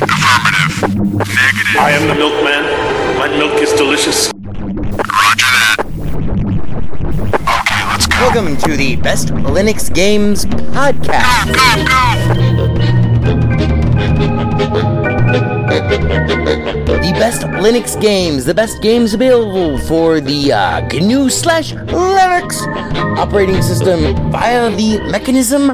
Affirmative. Negative. I am the milkman. My milk is delicious. Roger that. Okay, let's go. Welcome to the Best Linux Games Podcast. The best Linux games, the best games available for the uh, GNU slash Linux operating system via the mechanism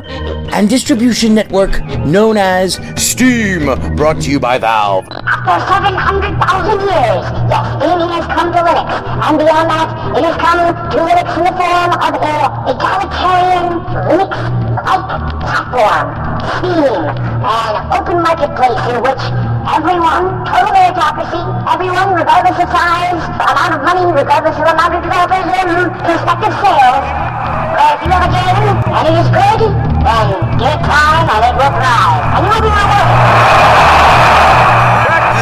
and distribution network known as Steam, brought to you by Valve. After 700,000 years, yes, gaming has come to Linux. And beyond that, it has come to Linux in the form of a egalitarian Linux-like platform, Steam, an open marketplace in which everyone, total meritocracy, everyone, regardless of size, amount of money, regardless of amount of developers, and prospective sales, uh, if you have a game and it is good, then give it time and it will thrive. And you will be rewarded.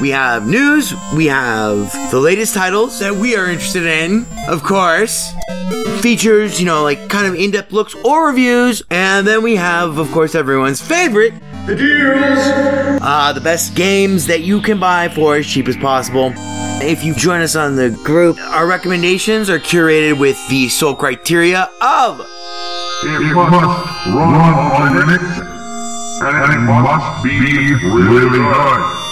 We have news, we have the latest titles that we are interested in, of course, features, you know, like kind of in depth looks or reviews, and then we have, of course, everyone's favorite the deals! Uh, the best games that you can buy for as cheap as possible. If you join us on the group, our recommendations are curated with the sole criteria of It must run on Linux, and it must be really good.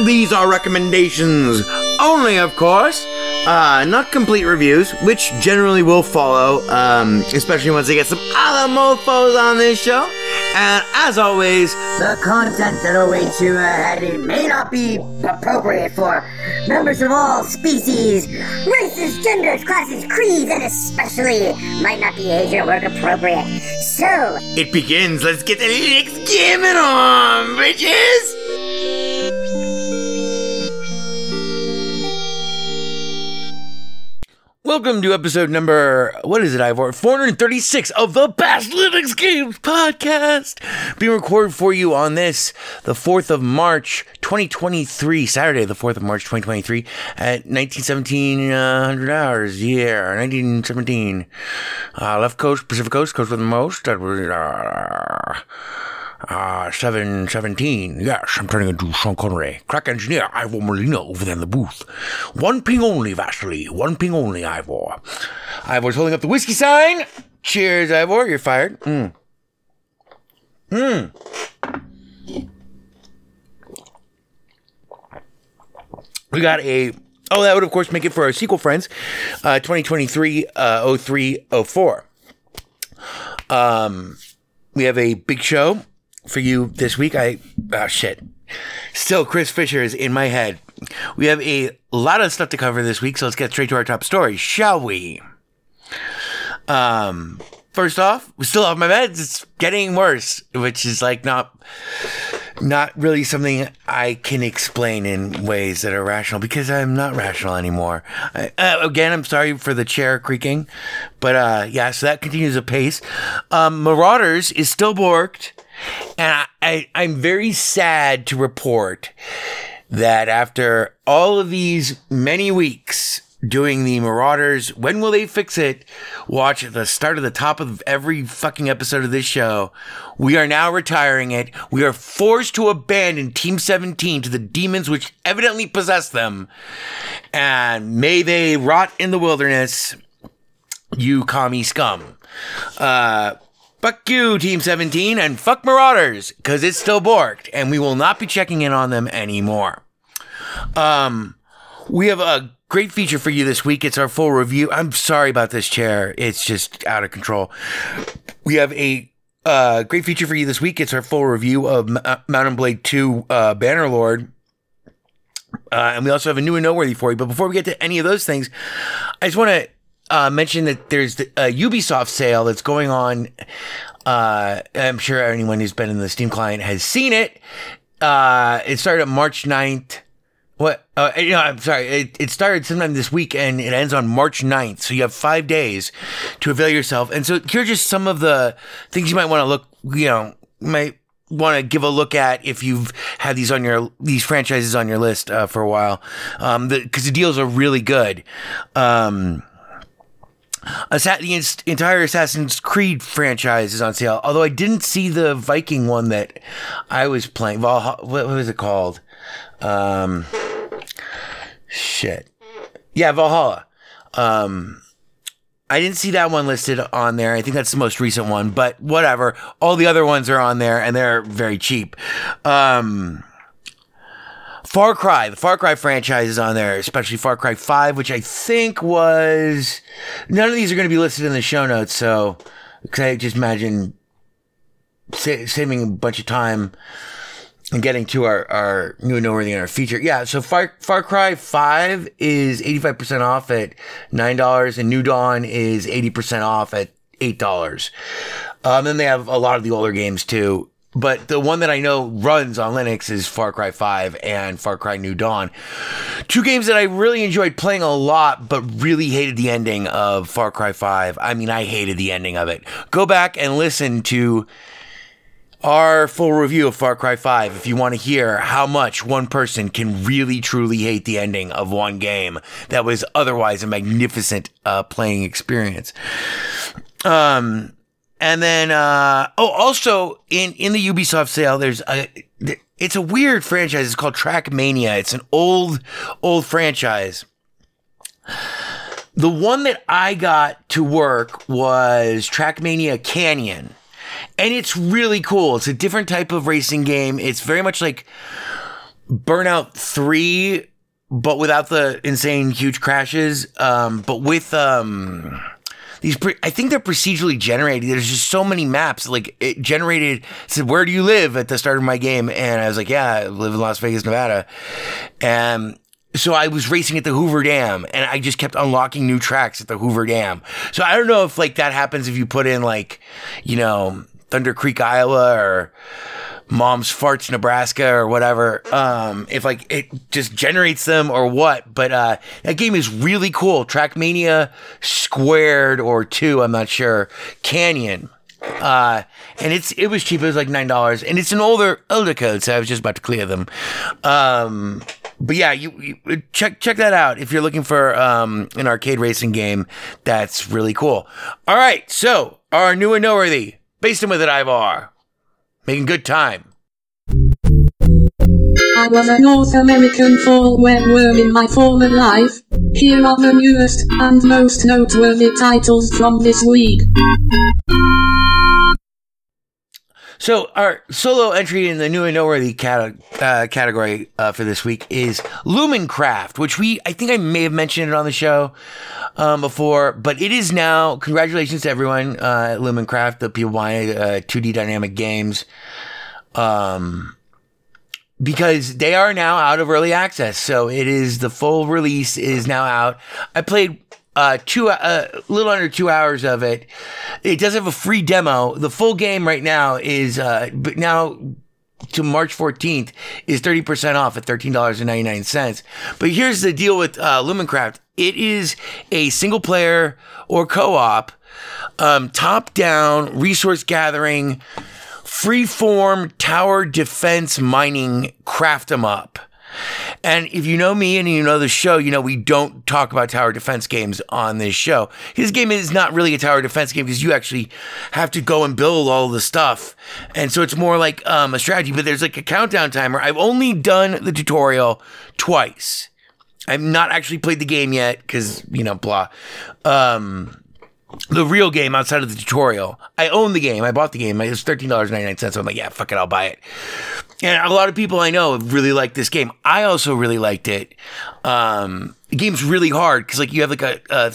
These are recommendations only, of course. Uh, not complete reviews, which generally will follow, um, especially once I get some other mofos on this show. And as always, The content that awaits you ahead may not be appropriate for members of all species, races, genders, classes, creeds, and especially might not be age or work appropriate. So, it begins. Let's get the next gaming on, bitches! Welcome to episode number, what is it, Ivor? 436 of the Best Linux Games Podcast. Being recorded for you on this, the 4th of March, 2023, Saturday, the 4th of March, 2023, at 1917, uh, 100 hours, yeah, 1917. Uh, left coast, Pacific coast, coast with the most. Uh, uh, 717. Yes, I'm turning into Sean Connery. Crack engineer Ivor Molina over there in the booth. One ping only, Vasily. One ping only, Ivor. Ivor's holding up the whiskey sign. Cheers, Ivor. You're fired. Mm. Mm. We got a. Oh, that would, of course, make it for our sequel friends. Uh, 2023 uh, 0304. Um, we have a big show for you this week. I oh shit. Still, Chris Fisher is in my head. We have a lot of stuff to cover this week, so let's get straight to our top story, shall we? Um, first off, we still have my meds. It's getting worse, which is like not not really something I can explain in ways that are rational because I'm not rational anymore. I, uh, again, I'm sorry for the chair creaking, but uh, yeah, so that continues apace. Um, Marauders is still borked, and I, I, I'm very sad to report that after all of these many weeks doing the Marauders, when will they fix it? Watch at the start of the top of every fucking episode of this show. We are now retiring it. We are forced to abandon Team 17 to the demons which evidently possess them. And may they rot in the wilderness, you commie scum. Uh, Fuck you, Team 17, and fuck Marauders, because it's still borked, and we will not be checking in on them anymore. Um, we have a great feature for you this week. It's our full review. I'm sorry about this chair. It's just out of control. We have a uh, great feature for you this week. It's our full review of M- uh, Mount & Blade 2 uh, Bannerlord. Uh, and we also have a new and noteworthy for you. But before we get to any of those things, I just want to uh, mention that there's a Ubisoft sale that's going on. Uh, I'm sure anyone who's been in the Steam client has seen it. Uh, it started on March 9th What? Uh, you know, I'm sorry. It, it started sometime this week and it ends on March 9th. So you have five days to avail yourself. And so here are just some of the things you might want to look, you know, might want to give a look at if you've had these on your these franchises on your list uh, for a while, um, because the, deals are really good. Um, The entire Assassin's Creed franchise is on sale. Although I didn't see the Viking one that I was playing. Valhalla, what, what was it called? Um, shit. Yeah, Valhalla. Um, I didn't see that one listed on there. I think that's the most recent one, but whatever. All the other ones are on there and they're very cheap. Um, Far Cry, the Far Cry franchise is on there, especially Far Cry 5, which I think was. None of these are going to be listed in the show notes, so. I just imagine sa- saving a bunch of time and getting to our, our new and noteworthy and our feature. Yeah, so Far, Far Cry 5 is 85% off at $9, and New Dawn is 80% off at $8. Um, then they have a lot of the older games too. But the one that I know runs on Linux is Far Cry 5 and Far Cry New Dawn. Two games that I really enjoyed playing a lot, but really hated the ending of Far Cry 5. I mean, I hated the ending of it. Go back and listen to our full review of Far Cry 5 if you want to hear how much one person can really truly hate the ending of one game that was otherwise a magnificent uh, playing experience. Um, and then, uh, oh, also in, in the Ubisoft sale, there's a, it's a weird franchise. It's called Trackmania. It's an old, old franchise. The one that I got to work was Trackmania Canyon. And it's really cool. It's a different type of racing game. It's very much like Burnout 3, but without the insane huge crashes. Um, but with, um, these pre- I think they're procedurally generated. There's just so many maps. Like it generated said, "Where do you live?" at the start of my game, and I was like, "Yeah, I live in Las Vegas, Nevada." And so I was racing at the Hoover Dam, and I just kept unlocking new tracks at the Hoover Dam. So I don't know if like that happens if you put in like, you know, Thunder Creek, Iowa, or mom's farts nebraska or whatever um if like it just generates them or what but uh that game is really cool. Trackmania squared or two i'm not sure. Canyon. Uh and it's it was cheap. It was like nine dollars. And it's an older older code so i was just about to clear them. Um but yeah you, you check check that out if you're looking for um an arcade racing game. That's really cool. All right so our new and noteworthy based in with it Ivor making good time. I was a North American fall worm in my former life. Here are the newest and most noteworthy titles from this week. So our solo entry in the new and noteworthy cata- uh, category uh, for this week is Lumencraft, which we I think I may have mentioned it on the show um, before, but it is now. Congratulations to everyone uh, at Lumencraft, the people behind uh, 2Dynamic games, um, because they are now out of early access. So it is the full release is now out. I played uh, two, a uh, little under two hours of it. It does have a free demo. The full game right now is, uh, but now to March 14th is 30% off at $13.99. But here's the deal with, uh, Lumencraft. It is a single player or co-op, um, top down resource gathering, free form tower defense mining craft them up. And if you know me and you know the show, you know we don't talk about tower defense games on this show. His game is not really a tower defense game because you actually have to go and build all the stuff. And so it's more like um, a strategy, but there's like a countdown timer. I've only done the tutorial twice. I've not actually played the game yet because, you know, blah. Um, the real game outside of the tutorial. I own the game. I bought the game. It was thirteen dollars ninety nine cents. So I'm like, yeah, fuck it, I'll buy it. And a lot of people I know really like this game. I also really liked it. Um, the game's really hard because like you have like a, a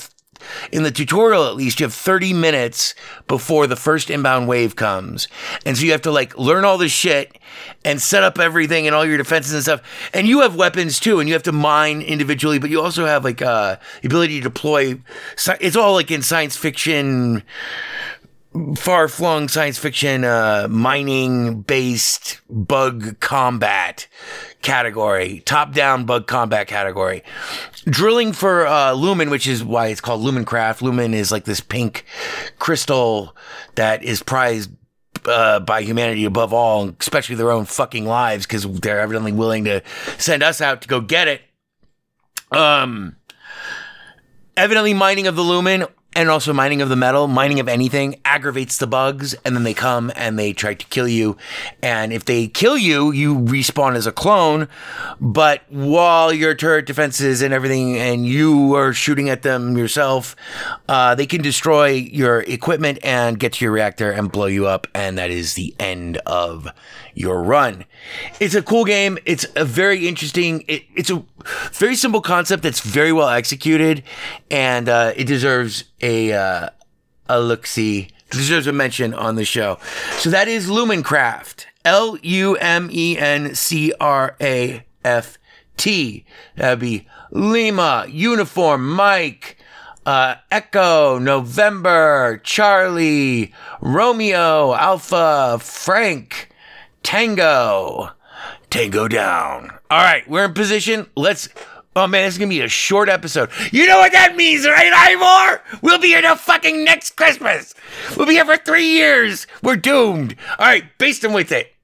in the tutorial at least you have 30 minutes before the first inbound wave comes. And so you have to like learn all this shit and set up everything and all your defenses and stuff. And you have weapons too and you have to mine individually but you also have like uh the ability to deploy it's all like in science fiction far flung science fiction, uh, mining based bug combat category, top down bug combat category. Drilling for uh, lumen, which is why it's called Lumencraft. Lumen is like this pink crystal that is prized uh, by humanity above all, especially their own fucking lives, because they're evidently willing to send us out to go get it. Um, evidently, mining of the lumen and also mining of the metal, mining of anything aggravates the bugs, and then they come and they try to kill you. And if they kill you, you respawn as a clone. But while your turret defenses and everything, and you are shooting at them yourself, uh, they can destroy your equipment and get to your reactor and blow you up. And that is the end of your run. It's a cool game. It's a very interesting. It, it's a very simple concept that's very well executed, and uh, it deserves a uh, a look see. Deserves a mention on the show. So that is Lumencraft. L U M E N C R A F T. That'd be Lima, Uniform, Mike, uh, Echo, November, Charlie, Romeo, Alpha, Frank, Tango. Tango down. All right, we're in position. Let's. Oh man, this is gonna be a short episode. You know what that means, right, Ivor? We'll be here till fucking next Christmas. We'll be here for three years. We're doomed. All right, baste them with it.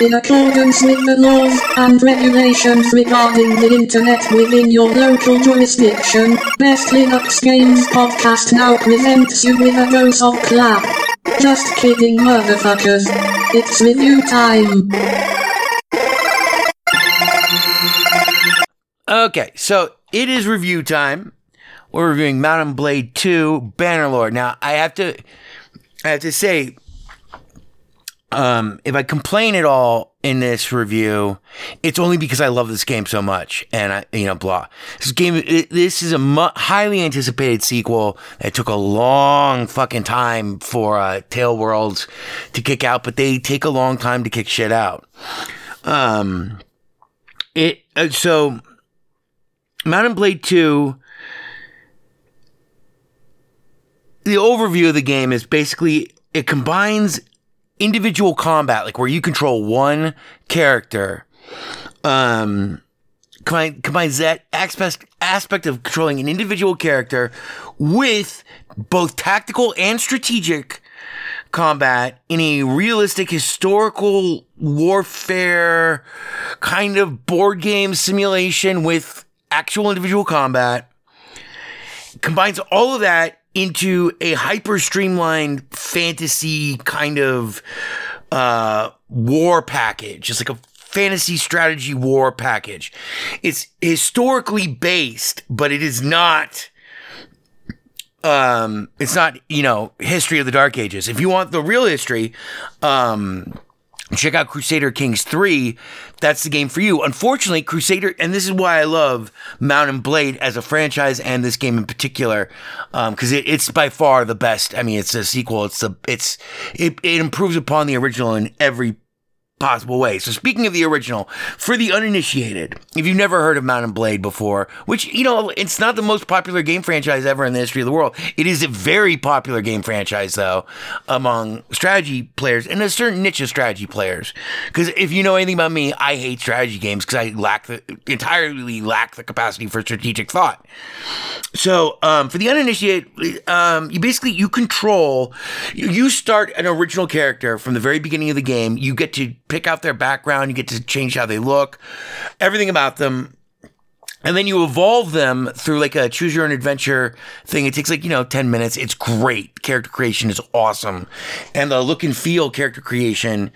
In accordance with the laws and regulations regarding the internet within your local jurisdiction, Best Linux Games Podcast now presents you with a dose of clap. Just kidding, motherfuckers. It's review time. Okay, so it is review time. We're reviewing Mount & Blade 2 Bannerlord. Now, I have to I have to say um, if I complain at all in this review, it's only because I love this game so much, and I, you know, blah. This game, it, this is a mu- highly anticipated sequel. that took a long fucking time for uh, TaleWorlds to kick out, but they take a long time to kick shit out. Um, it uh, so Mount & Blade Two. The overview of the game is basically it combines individual combat, like where you control one character, um, combine, combines that aspect aspect of controlling an individual character with both tactical and strategic combat in a realistic historical warfare kind of board game simulation with actual individual combat. Combines all of that into a hyper streamlined fantasy kind of uh, war package. It's like a fantasy strategy war package. It's historically based, but it is not. Um, it's not you know history of the Dark Ages. If you want the real history, um, check out Crusader Kings 3. That's the game for you. Unfortunately, Crusader, and this is why I love Mount & Blade as a franchise and this game in particular, um, because it, it's by far the best. I mean, it's a sequel. It's the it's it, it improves upon the original in every possible way. So speaking of the original, for the uninitiated, if you've never heard of Mount & Blade before, which, you know, it's not the most popular game franchise ever in the history of the world. It is a very popular game franchise though among strategy players and a certain niche of strategy players. Cause if you know anything about me, I hate strategy games because I lack the entirely lack the capacity for strategic thought. So, um, for the uninitiated, um, you basically, you control, you, start an original character from the very beginning of the game. You get to pick out their background, you get to change how they look, everything about them. And then you evolve them through like a choose your own adventure thing. It takes like, you know, 10 minutes. It's great. Character creation is awesome. And the look and feel character creation,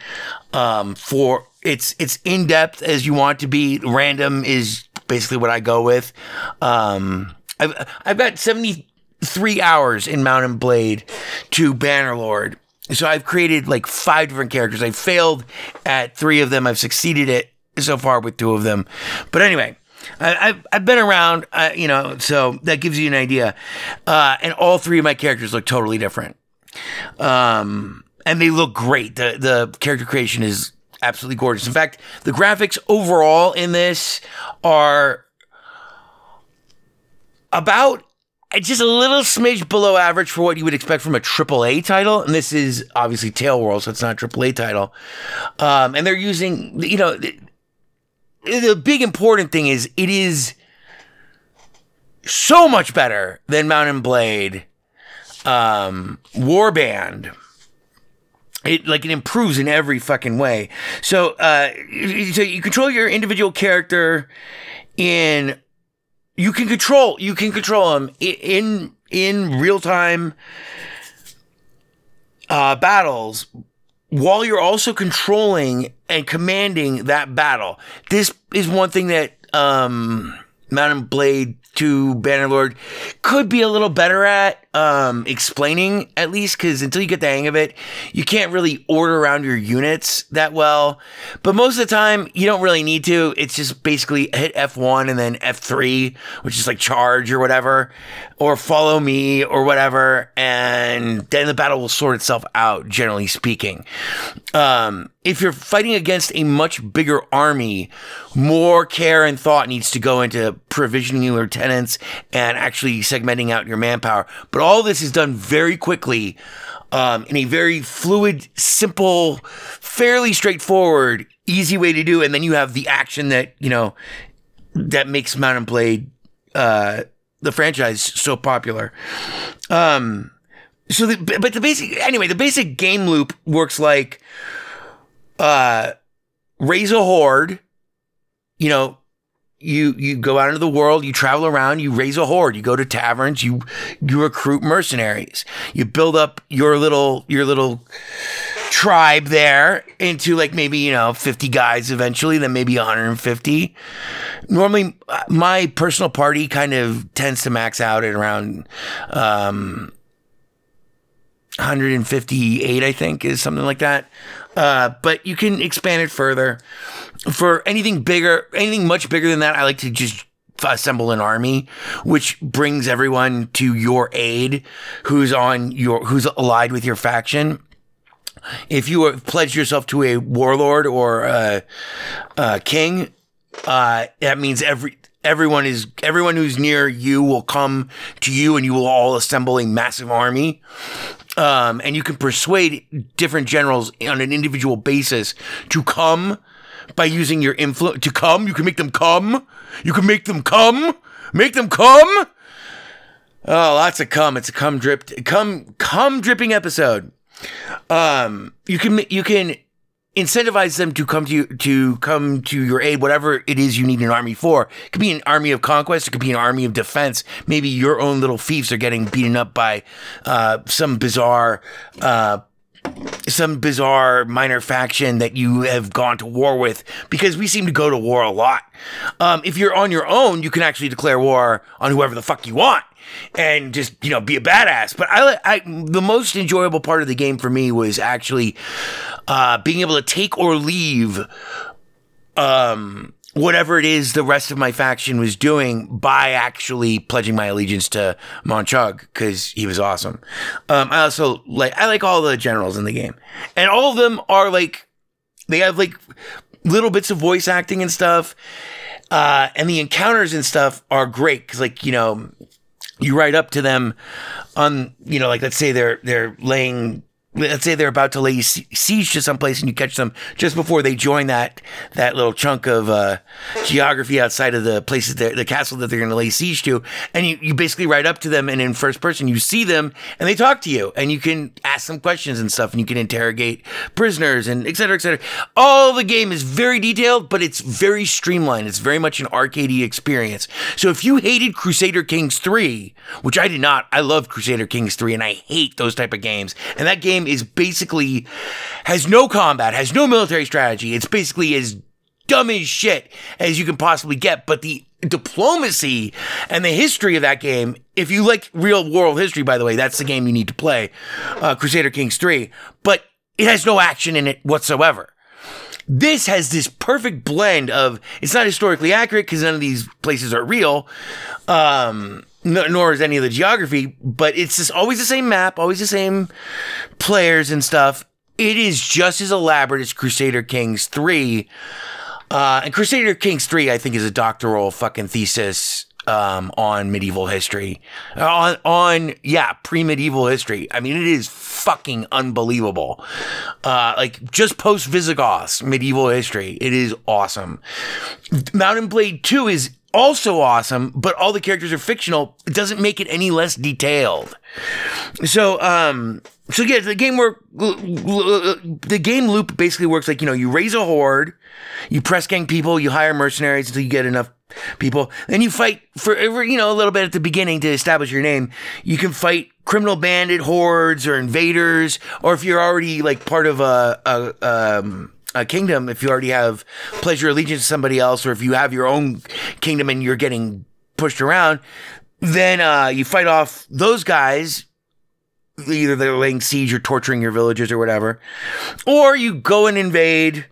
um, for it's, it's in depth as you want to be. Random is basically what I go with. Um, I've, I've got 73 hours in Mount & Blade to Bannerlord. So I've created like five different characters. I failed at three of them. I've succeeded at so far with two of them. But anyway, I, have I've been around, uh, you know, so that gives you an idea. Uh, and all three of my characters look totally different. Um, and they look great. The the character creation is absolutely gorgeous. In fact, the graphics overall in this are about just a little smidge below average for what you would expect from a AAA title. And this is obviously TaleWorld, so it's not a AAA title. Um, and they're using, you know, the, the big important thing is it is so much better than Mount & Blade um, Warband. It like it improves in every fucking way. So, uh, so you control your individual character in you can control you can control them in in real time uh, battles while you're also controlling and commanding that battle. This is one thing that um, Mount & Blade 2 Bannerlord could be a little better at um, explaining, at least, because until you get the hang of it, you can't really order around your units that well. But most of the time, you don't really need to. It's just basically hit F1 and then F3, which is like charge or whatever, or follow me or whatever, and then the battle will sort itself out, generally speaking. Um, if you're fighting against a much bigger army, more care and thought needs to go into provisioning your lieutenants and actually segmenting out your manpower. But all this is done very quickly um, in a very fluid, simple, fairly straightforward, easy way to do. And then you have the action that, you know, that makes Mount & Blade, uh, the franchise so popular. Um, so the, but the basic, anyway, the basic game loop works like, uh, raise a horde, you know, you you go out into the world, you travel around, you raise a horde, you go to taverns, you you recruit mercenaries, you build up your little your little tribe there into like maybe you know 50 guys eventually then maybe 150 normally my personal party kind of tends to max out at around um 158 i think is something like that. Uh, but you can expand it further. For anything bigger, anything much bigger than that, I like to just assemble an army, which brings everyone to your aid, who's on your, who's allied with your faction. If you have pledged yourself to a warlord or a, a king, uh, that means every everyone is everyone who's near you will come to you, and you will all assemble a massive army um, and you can persuade different generals on an individual basis to come by using your influence to come. You can make them come. You can make them come. Make them come. Oh, lots of cum. It's a cum drip, cum, cum dripping episode. Um, you can, you can incentivize them to come to you to come to your aid whatever it is you need an army for it could be an army of conquest it could be an army of defense maybe your own little fiefs are getting beaten up by uh, some bizarre uh, some bizarre minor faction that you have gone to war with because we seem to go to war a lot. Um, if you're on your own, you can actually declare war on whoever the fuck you want and just you know be a badass. But I, I the most enjoyable part of the game for me was actually uh, being able to take or leave um, whatever it is the rest of my faction was doing by actually pledging my allegiance to Monchug because he was awesome. Um, I also like I like all the generals in the game, and all of them are like they have like little bits of voice acting and stuff. Uh, and the encounters and stuff are great because, like, you know, you ride up to them on, you know, like let's say they're they're laying let's say they're about to lay siege to someplace and you catch them just before they join that that little chunk of uh, geography outside of the places that, the castle that they're going to lay siege to. And you, you basically ride up to them and in first person you see them and they talk to you and you can ask them questions and stuff and you can interrogate prisoners and etc etc all the game is very detailed but it's very streamlined. It's very much an arcadey experience. So if you hated crusader kings 3 which i did not i love crusader kings 3 and i hate those type of games. And that game is basically has no combat, has no military strategy. It's basically as dumb as shit as you can possibly get. But the diplomacy and the history of that game, if you like real world history, by the way, that's the game you need to play, uh, Crusader Kings 3. But it has no action in it whatsoever. This has this perfect blend of it's not historically accurate because none of these places are real. Um, nor is any of the geography, but it's just always the same map, always the same players and stuff. It is just as elaborate as Crusader Kings 3. Uh, and Crusader Kings 3, I think, is a doctoral fucking thesis um, on medieval history, on on yeah pre medieval history. I mean, it is fucking unbelievable. Uh, like just post Visigoths medieval history, it is awesome. Mount & Blade Two is also awesome, but all the characters are fictional. It doesn't make it any less detailed. So, um, so yeah, the game work, the game loop basically works like you know you raise a horde, you press gang people, you hire mercenaries until you get enough people, then you fight for you know a little bit at the beginning to establish your name. You can fight criminal bandit hordes or invaders, or if you're already like part of a a um, a kingdom, if you already have your allegiance to somebody else, or if you have your own kingdom and you're getting pushed around, then uh, you fight off those guys. Either they're laying siege or torturing your villagers or whatever, or you go and invade,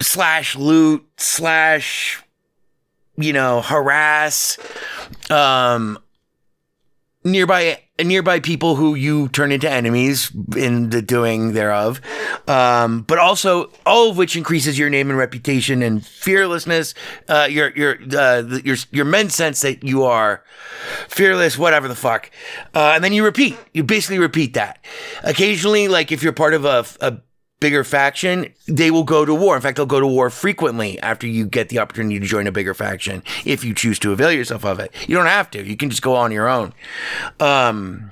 slash loot, slash, you know, harass, um, nearby nearby people who you turn into enemies in the doing thereof. Um, but also all of which increases your name and reputation and fearlessness uh, your your uh, your your men sense that you are fearless whatever the fuck. Uh, and then you repeat. You basically repeat that. Occasionally like if you're part of a, a bigger faction, they will go to war. In fact, they'll go to war frequently after you get the opportunity to join a bigger faction if you choose to avail yourself of it. You don't have to. You can just go on your own. Um,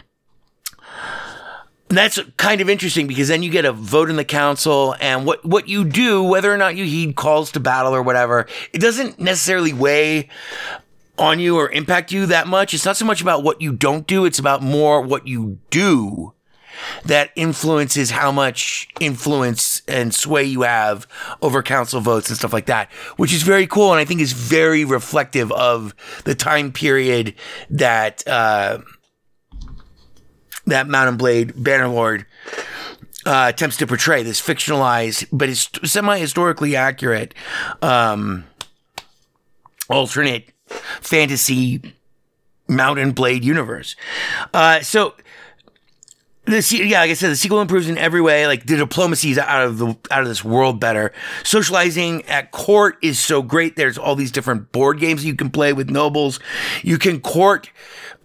that's kind of interesting because then you get a vote in the council and what, what you do, whether or not you heed calls to battle or whatever, it doesn't necessarily weigh on you or impact you that much. It's not so much about what you don't do. It's about more what you do that influences how much influence and sway you have over council votes and stuff like that, which is very cool and I think is very reflective of the time period that uh, that Mount & Blade Bannerlord uh, attempts to portray this fictionalized but is semi historically accurate um, alternate fantasy Mount & Blade universe. Uh, so yeah, like I said, the sequel improves in every way. Like the diplomacy is out of the out of this world better. Socializing at court is so great. There's all these different board games you can play with nobles. You can court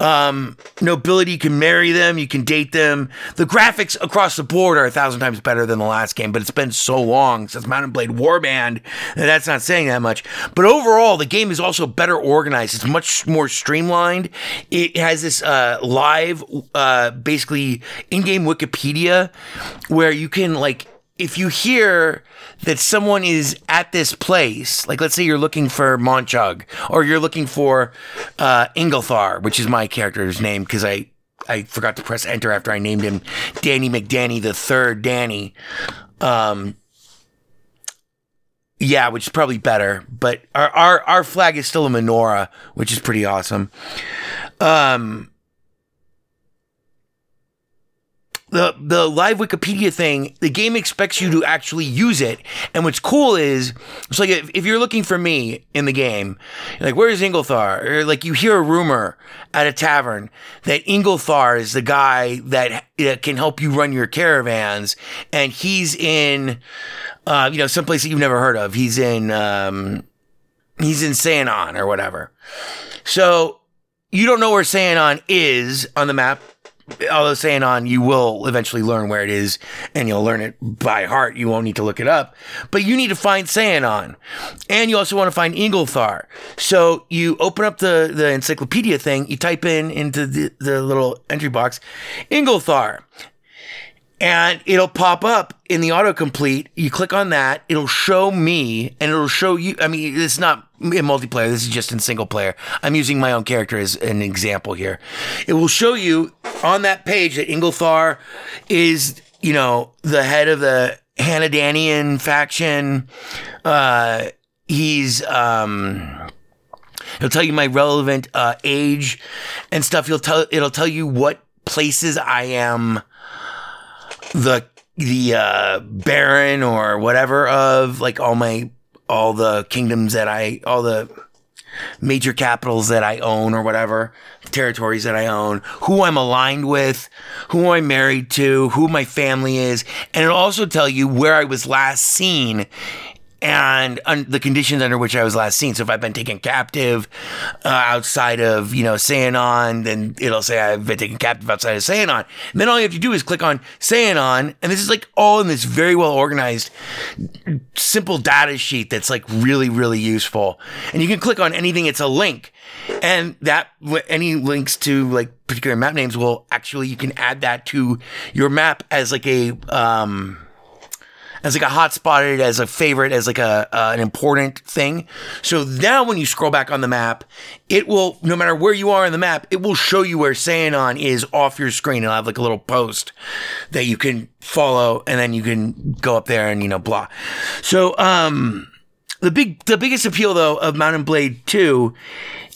um, nobility. You can marry them. You can date them. The graphics across the board are a thousand times better than the last game. But it's been so long since Mount & Blade Warband that that's not saying that much. But overall, the game is also better organized. It's much more streamlined. It has this uh, live, uh, basically in-game Wikipedia where you can like if you hear that someone is at this place, like let's say you're looking for Monchug or you're looking for uh, Inglethar, which is my character's name because I I forgot to press enter after I named him Danny McDanny the third Danny. Um, yeah, which is probably better, but our, our our flag is still a menorah, which is pretty awesome. Um, the the live Wikipedia thing, the game expects you to actually use it. And what's cool is, it's like if, if you're looking for me in the game, like where's Inglethar? Or like you hear a rumor at a tavern that Inglethar is the guy that, that can help you run your caravans, and he's in, uh, you know, someplace that you've never heard of. He's in, um, he's in Seonon or whatever. So you don't know where Seonon is on the map although saying on you will eventually learn where it is and you'll learn it by heart. You won't need to look it up. But you need to find Seonon and you also want to find Inglethar so you open up the the encyclopedia thing. You type in into the, the little entry box Inglethar and it'll pop up in the autocomplete. You click on that, it'll show me, and it'll show you. I mean, it's not in multiplayer. This is just in single player. I'm using my own character as an example here. It will show you on that page that Inglethar is, you know, the head of the Hanadanian faction. Uh, he's um. It'll tell you my relevant uh, age and stuff. You'll tell it'll tell you what places I am the the uh, baron or whatever of like all my all the kingdoms that I all the major capitals that I own or whatever territories that I own, who I'm aligned with, who I'm married to, who my family is, and it'll also tell you where I was last seen and un- the conditions under which I was last seen. So if I've been taken captive uh, outside of, you know, Seonon, then it'll say I've been taken captive outside of Seonon. And then all you have to do is click on Seonon, and this is like all in this very well organized, simple data sheet that's like really, really useful. And you can click on anything, it's a link. And that, any links to like particular map names will actually, you can add that to your map as like a, um, as like a hotspotted, as a favorite, as like a uh, an important thing. So now when you scroll back on the map, it will no matter where you are in the map, it will show you where Seonon is off your screen. It'll have like a little post that you can follow, and then you can go up there and you know blah. So um, the big the biggest appeal though of Mount & Blade Two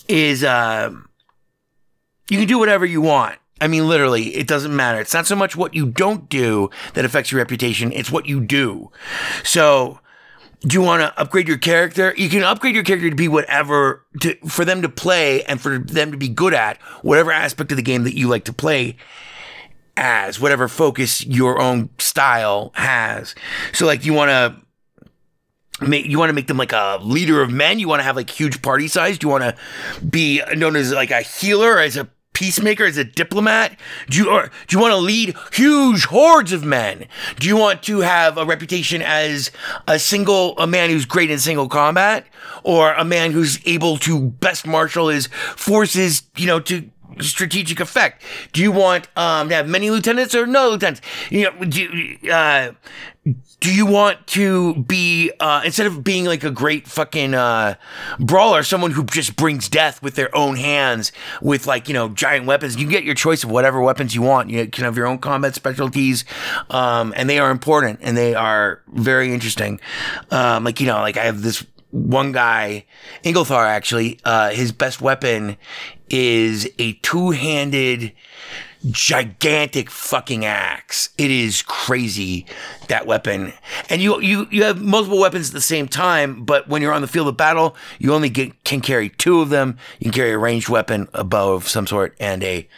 is uh, you can do whatever you want. I mean, literally, it doesn't matter. It's not so much what you don't do that affects your reputation, it's what you do. So, do you want to upgrade your character? You can upgrade your character to be whatever, to, for them to play and for them to be good at whatever aspect of the game that you like to play as, whatever focus your own style has. So, like, you want to make you want to make them like a leader of men you want to have like huge party size do you want to be known as like a healer as a peacemaker as a diplomat? Do you or do you want to lead huge hordes of men? Do you want to have a reputation as a single a man who's great in single combat? Or a man who's able to best marshal his forces you know to strategic effect do you want um to have many lieutenants or no lieutenants you know do uh do you want to be uh, instead of being like a great fucking uh, brawler, someone who just brings death with their own hands with like you know giant weapons? You get your choice of whatever weapons you want. You can have your own combat specialties, um, and they are important and they are very interesting. Um, like you know, like I have this one guy, Inglethar actually, uh, his best weapon is a two-handed gigantic fucking axe. It is crazy that weapon. And you you you have multiple weapons at the same time, but when you're on the field of battle, you only get can carry two of them. You can carry a ranged weapon, a bow of some sort, and a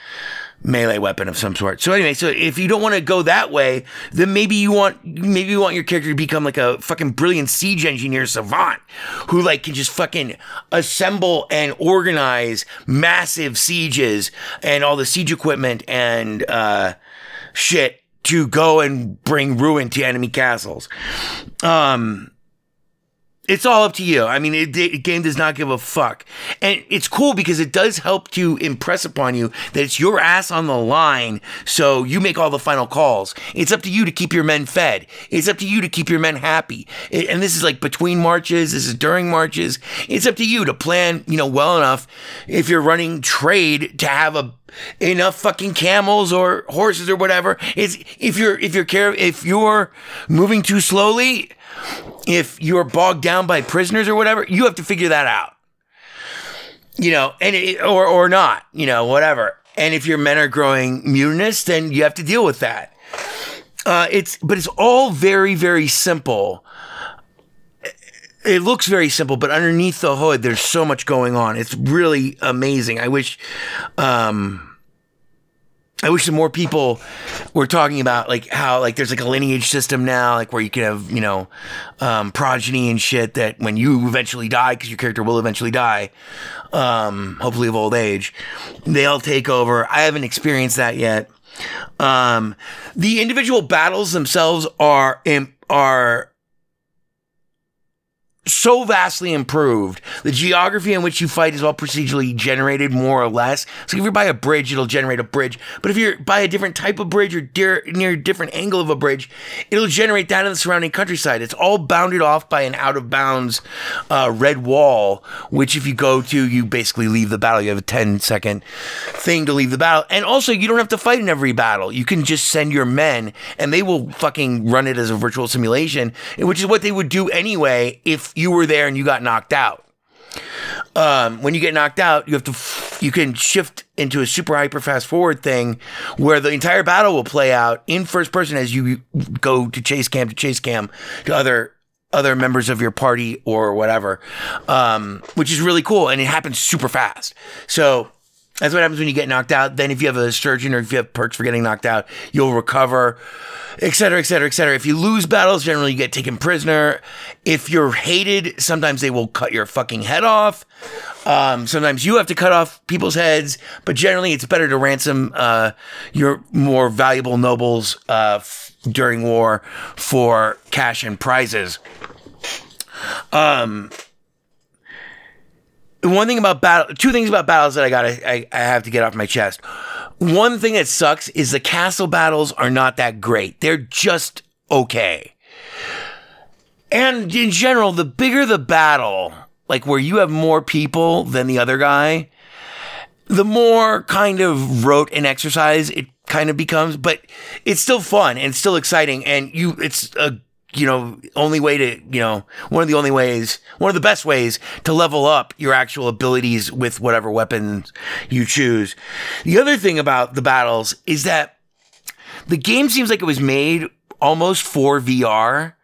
melee weapon of some sort. So anyway, so if you don't want to go that way, then maybe you want maybe you want your character to become like a fucking brilliant siege engineer savant who like can just fucking assemble and organize massive sieges and all the siege equipment and uh shit to go and bring ruin to enemy castles. Um it's all up to you. I mean, it, the game does not give a fuck. And it's cool because it does help to impress upon you that it's your ass on the line, so you make all the final calls. It's up to you to keep your men fed. It's up to you to keep your men happy. It, and this is like between marches, this is during marches. It's up to you to plan, you know, well enough if you're running trade to have a enough fucking camels or horses or whatever. It's if you're if you're care if you're moving too slowly, if you're bogged down by prisoners or whatever, you have to figure that out. You know, and it, or or not, you know, whatever. And if your men are growing mutinous, then you have to deal with that. Uh, it's but it's all very very simple. It looks very simple, but underneath the hood, there's so much going on. It's really amazing. I wish, um, I wish more people were talking about like how like there's like a lineage system now, like where you can have you know um, progeny and shit that when you eventually die, because your character will eventually die, um, hopefully of old age, they'll take over. I haven't experienced that yet. Um, the individual battles themselves are are so vastly improved. The geography in which you fight is all procedurally generated, more or less. So if you're by a bridge, it'll generate a bridge. But if you're by a different type of bridge or dear, near a different angle of a bridge, it'll generate that in the surrounding countryside. It's all bounded off by an out of bounds uh, red wall, which if you go to, you basically leave the battle. You have a 10 second thing to leave the battle. And also, you don't have to fight in every battle. You can just send your men and they will fucking run it as a virtual simulation, which is what they would do anyway if you were there and you got knocked out. Um, when you get knocked out, you have to you can shift into a super hyper fast forward thing where the entire battle will play out in first person as you go to chase cam to chase cam to other other members of your party or whatever, um, which is really cool and it happens super fast. So That's what happens when you get knocked out. Then, if you have a surgeon or if you have perks for getting knocked out, you'll recover, et cetera, et cetera, et cetera. If you lose battles, generally you get taken prisoner. If you're hated, sometimes they will cut your fucking head off. Um, sometimes you have to cut off people's heads, but generally it's better to ransom uh, your more valuable nobles uh, f- during war for cash and prizes. Um, one thing about battle, two things about battles that I got, I, I have to get off my chest. One thing that sucks is the castle battles are not that great. They're just okay. And in general, the bigger the battle, like where you have more people than the other guy, the more kind of rote and exercise it kind of becomes, but it's still fun and still exciting. And you, it's a, you know, only way to, you know, one of the only ways, one of the best ways to level up your actual abilities with whatever weapons you choose. The other thing about the battles is that the game seems like it was made almost for VR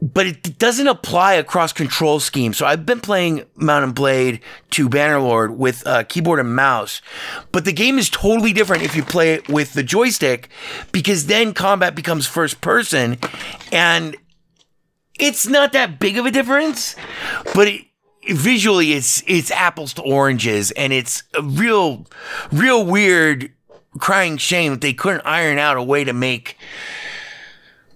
but it doesn't apply across control schemes. So I've been playing Mount and Blade 2 Bannerlord with uh, keyboard and mouse, but the game is totally different if you play it with the joystick because then combat becomes first person and it's not that big of a difference, but it, visually it's it's apples to oranges and it's a real real weird crying shame that they couldn't iron out a way to make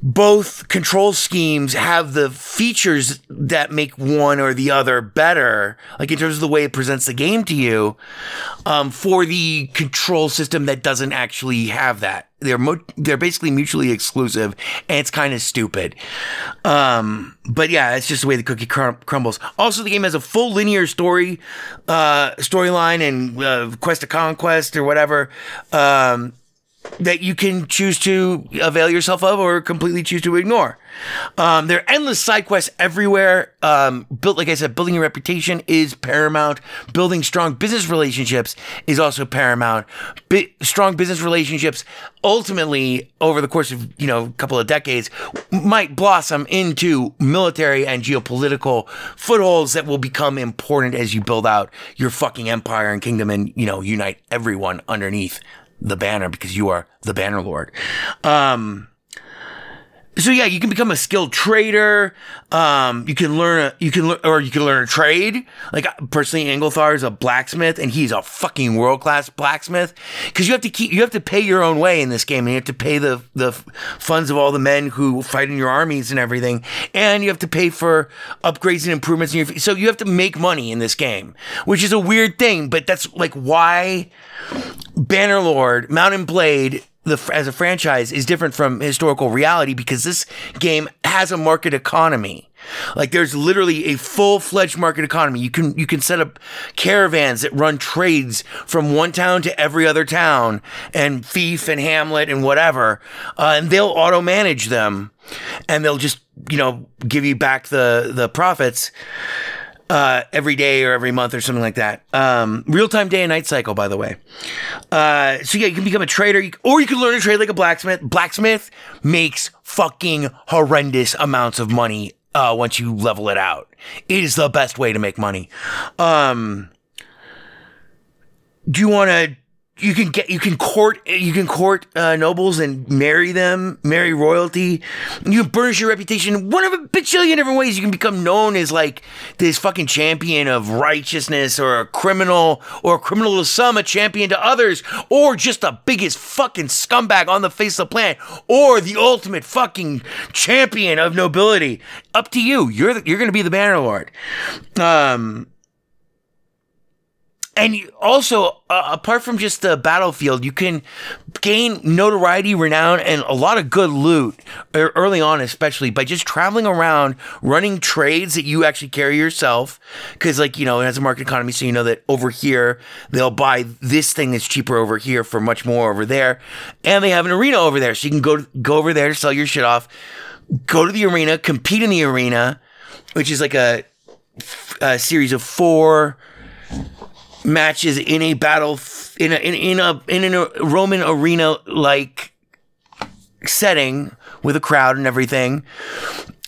both control schemes have the features that make one or the other better, like in terms of the way it presents the game to you, um, for the control system that doesn't actually have that. They're mo- they're basically mutually exclusive, and it's kind of stupid. Um, but yeah, it's just the way the cookie crum- crumbles. Also, the game has a full linear story, uh, storyline and uh, quest to conquest or whatever. Um, that you can choose to avail yourself of or completely choose to ignore. Um, there are endless side quests everywhere. Um, built, like I said, building your reputation is paramount. Building strong business relationships is also paramount. Bi- strong business relationships, ultimately, over the course of you know a couple of decades, might blossom into military and geopolitical footholds that will become important as you build out your fucking empire and kingdom, and you know unite everyone underneath the banner because you are the banner lord. Um, so yeah, you can become a skilled trader. Um, you can learn a, you can learn, or you can learn a trade. Like personally, Engelthar is a blacksmith, and he's a fucking world class blacksmith. Because you have to keep, you have to pay your own way in this game, and you have to pay the the funds of all the men who fight in your armies and everything, and you have to pay for upgrades and improvements in your. So you have to make money in this game, which is a weird thing, but that's like why Bannerlord, Mount and Blade, the as a franchise is different from historical reality because this game has a market economy. Like there's literally a full-fledged market economy. You can you can set up caravans that run trades from one town to every other town, and fief and hamlet and whatever, uh, and they'll auto manage them, and they'll just you know give you back the the profits uh, every day or every month or something like that. Um, real time day and night cycle, by the way. Uh, so yeah, you can become a trader, or you can learn to trade like a blacksmith. Blacksmith makes fucking horrendous amounts of money uh, once you level it out. It is the best way to make money. Um, do you want to? You can get, you can court, you can court uh, nobles and marry them, marry royalty. You can burnish your reputation one of a bajillion different ways. You can become known as like this fucking champion of righteousness, or a criminal, or a criminal to some, a champion to others, or just the biggest fucking scumbag on the face of the planet, or the ultimate fucking champion of nobility. Up to you. You're the, you're gonna be the banner lord. Um, and also, uh, apart from just the battlefield, you can gain notoriety, renown, and a lot of good loot er- early on, especially by just traveling around, running trades that you actually carry yourself. Because, like, you know, it has a market economy, so you know that over here, they'll buy this thing that's cheaper over here for much more over there. And they have an arena over there, so you can go, go over there to sell your shit off, go to the arena, compete in the arena, which is like a, a series of four matches in a battle in a in, in a in a Roman arena like setting with a crowd and everything.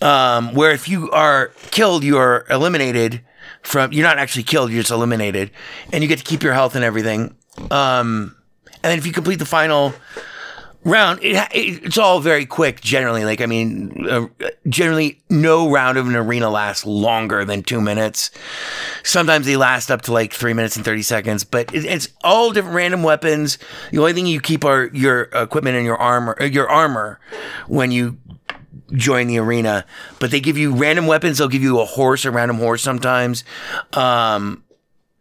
um, where if you are killed, you are eliminated from. You're not actually killed; you're just eliminated, and you get to keep your health and everything. Um, and then if you complete the final round, it, it, it's all very quick. Generally, like I mean, uh, generally, no round of an arena lasts longer than two minutes. Sometimes they last up to like three minutes and thirty seconds, but it, it's all different random weapons. The only thing you keep are your equipment and your armor, uh, your armor, when you join the arena. But they give you random weapons. They'll give you a horse, a random horse sometimes. Um,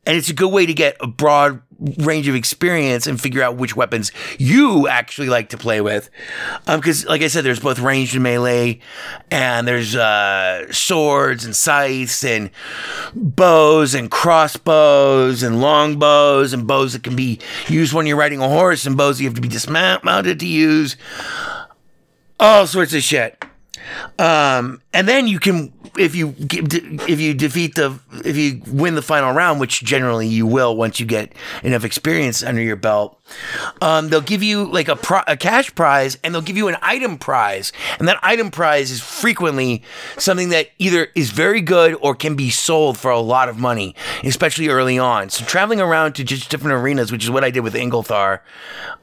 and it's a good way to get a broad range of experience and figure out which weapons you actually like to play with. Because, like I said, there's both ranged and melee, and there's uh, swords and scythes and bows and crossbows and longbows and bows that can be used when you're riding a horse and bows you have to be dismounted to use. All sorts of shit. Um, and then you can, if you if you defeat the, if you win the final round, which generally you will once you get enough experience under your belt, um, they'll give you like a, pro- a cash prize, and they'll give you an item prize, and that item prize is frequently something that either is very good or can be sold for a lot of money, especially early on. So traveling around to just different arenas, which is what I did with Ingolthar,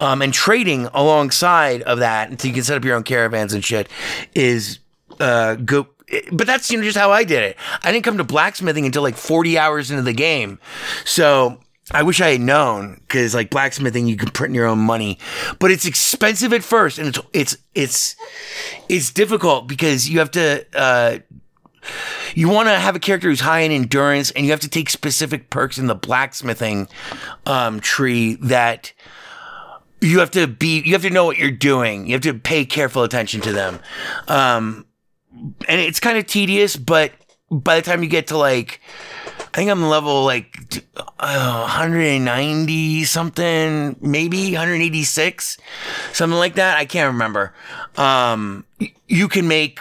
um, and trading alongside of that, so you can set up your own caravans and shit, is uh, go. But that's you know just how I did it. I didn't come to blacksmithing until like 40 hours into the game, so I wish I had known because like blacksmithing, you can print your own money, but it's expensive at first, and it's it's it's it's difficult because you have to. Uh, you want to have a character who's high in endurance, and you have to take specific perks in the blacksmithing um, tree that you have to be. You have to know what you're doing. You have to pay careful attention to them, um, and it's kind of tedious. But by the time you get to like, I think I'm level like uh, 190 something, maybe 186, something like that. I can't remember. Um, you can make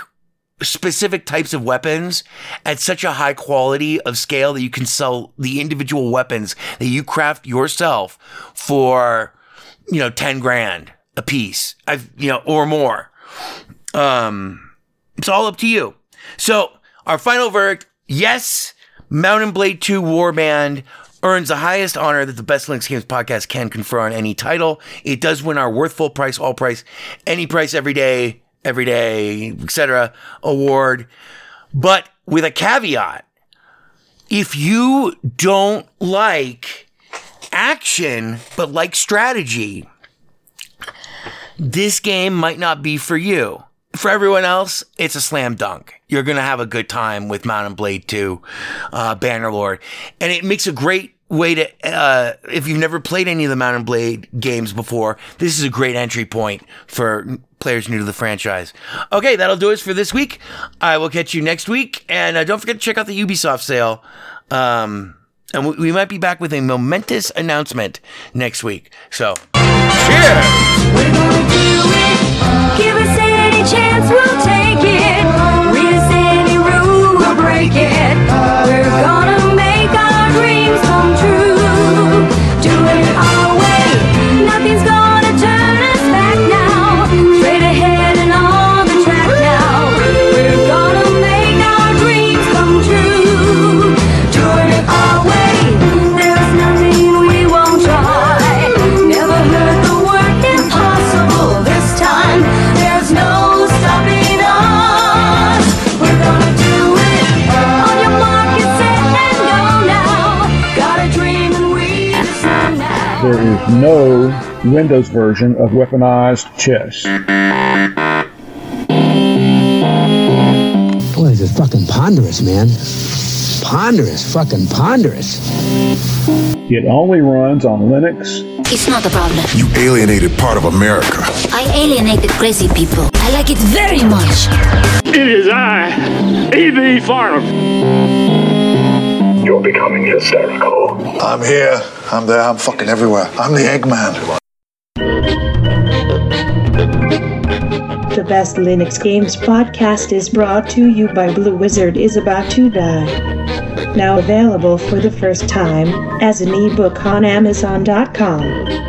specific types of weapons at such a high quality of scale that you can sell the individual weapons that you craft yourself for, you know, 10 grand a piece. I've, you know, or more. Um, it's all up to you. So our final verdict, yes, Mount & Blade 2 Warband earns the highest honor that the Best Linux Games podcast can confer on any title. It does win our worth full price, all price, any price every day, every day, etc. award. But with a caveat, if you don't like action but like strategy, this game might not be for you. For everyone else, it's a slam dunk. You're going to have a good time with Mount & Blade 2, uh, Bannerlord. And it makes a great way to, uh, if you've never played any of the Mount & Blade games before, this is a great entry point for players new to the franchise. Okay, that'll do us for this week. I will catch you next week. And uh, don't forget to check out the Ubisoft sale. Um, and we, we might be back with a momentous announcement next week. So, cheers! Chance, we'll take it. Us any rule, we'll break it. We're gonna make our dreams come true. Do it our way. Nothing's gonna no Windows version of weaponized chess. Boy, this is fucking ponderous, man. Ponderous, fucking ponderous. It only runs on Linux, It's not a problem. You alienated part of America. I alienated crazy people. I like it very much. It is I, E.B. Farnum. You're becoming hysterical. I'm here. I'm there. I'm fucking everywhere. I'm the Eggman. The Best Linux Games podcast is brought to you by Blue Wizard is about to die. now available for the first time as an ebook on Amazon.com.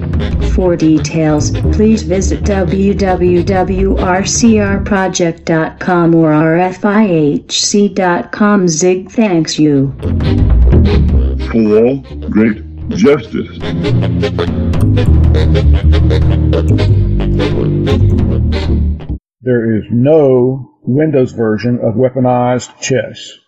For details, please visit www.rcrproject.com or rfihc.com. Zig thanks you. For great justice. There is no Windows version of weaponized chess.